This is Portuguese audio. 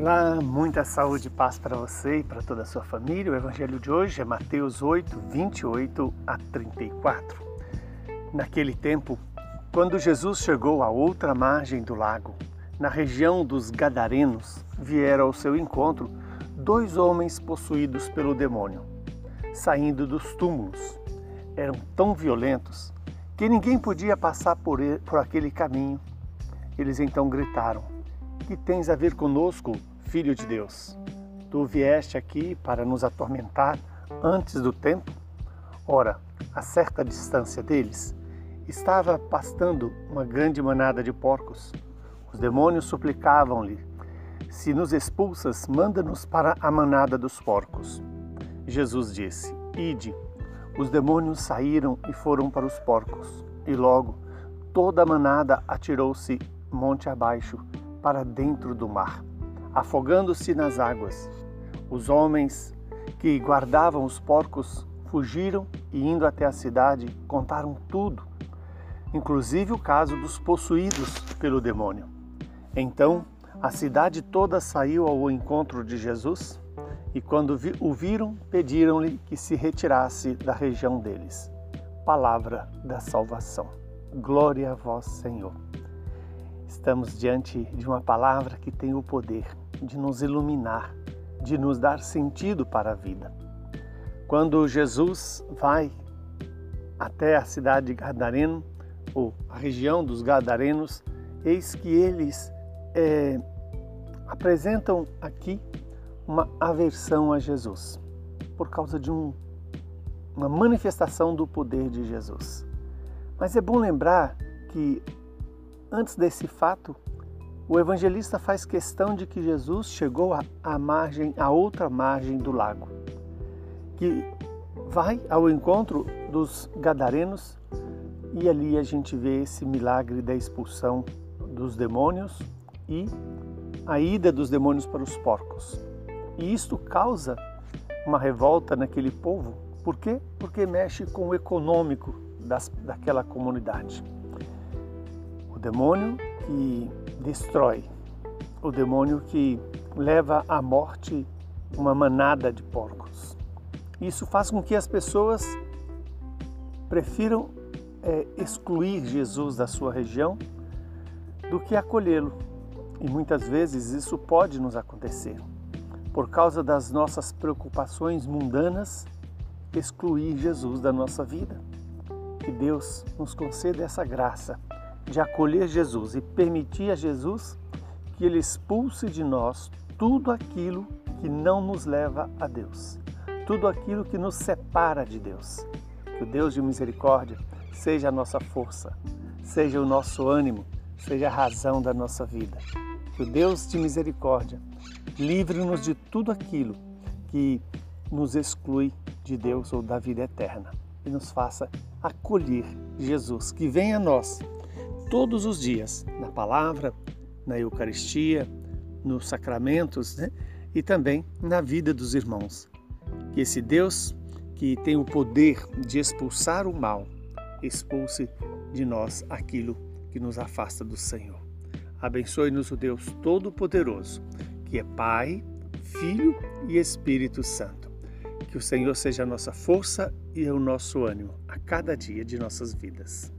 Olá, muita saúde e paz para você e para toda a sua família. O evangelho de hoje é Mateus 8, 28 a 34. Naquele tempo, quando Jesus chegou à outra margem do lago, na região dos Gadarenos, vieram ao seu encontro dois homens possuídos pelo demônio, saindo dos túmulos. Eram tão violentos que ninguém podia passar por, ele, por aquele caminho. Eles então gritaram: Que tens a ver conosco, filho de Deus? Tu vieste aqui para nos atormentar antes do tempo? Ora, a certa distância deles, estava pastando uma grande manada de porcos. Os demônios suplicavam-lhe: Se nos expulsas, manda-nos para a manada dos porcos. Jesus disse: Ide. Os demônios saíram e foram para os porcos, e logo toda a manada atirou-se monte abaixo para dentro do mar, afogando-se nas águas. Os homens que guardavam os porcos fugiram e, indo até a cidade, contaram tudo inclusive o caso dos possuídos pelo demônio. Então, a cidade toda saiu ao encontro de Jesus e, quando o viram, pediram-lhe que se retirasse da região deles. Palavra da salvação. Glória a vós, Senhor. Estamos diante de uma palavra que tem o poder de nos iluminar, de nos dar sentido para a vida. Quando Jesus vai até a cidade de Gadareno, ou a região dos Gadarenos, eis que eles é, apresentam aqui uma aversão a Jesus, por causa de um, uma manifestação do poder de Jesus. Mas é bom lembrar que antes desse fato, o evangelista faz questão de que Jesus chegou à margem, à outra margem do lago, que vai ao encontro dos gadarenos e ali a gente vê esse milagre da expulsão dos demônios e a ida dos demônios para os porcos. E isto causa uma revolta naquele povo. Por quê? Porque mexe com o econômico das, daquela comunidade. Demônio que destrói, o demônio que leva à morte uma manada de porcos. Isso faz com que as pessoas prefiram é, excluir Jesus da sua região do que acolhê-lo. E muitas vezes isso pode nos acontecer. Por causa das nossas preocupações mundanas, excluir Jesus da nossa vida. Que Deus nos conceda essa graça de acolher Jesus e permitir a Jesus que Ele expulse de nós tudo aquilo que não nos leva a Deus, tudo aquilo que nos separa de Deus. Que o Deus de misericórdia seja a nossa força, seja o nosso ânimo, seja a razão da nossa vida. Que o Deus de misericórdia livre-nos de tudo aquilo que nos exclui de Deus ou da vida eterna e nos faça acolher Jesus, que vem a nós todos os dias, na palavra, na Eucaristia, nos sacramentos né? e também na vida dos irmãos. Que esse Deus que tem o poder de expulsar o mal, expulse de nós aquilo que nos afasta do Senhor. Abençoe-nos o Deus Todo-Poderoso, que é Pai, Filho e Espírito Santo. Que o Senhor seja a nossa força e o nosso ânimo a cada dia de nossas vidas.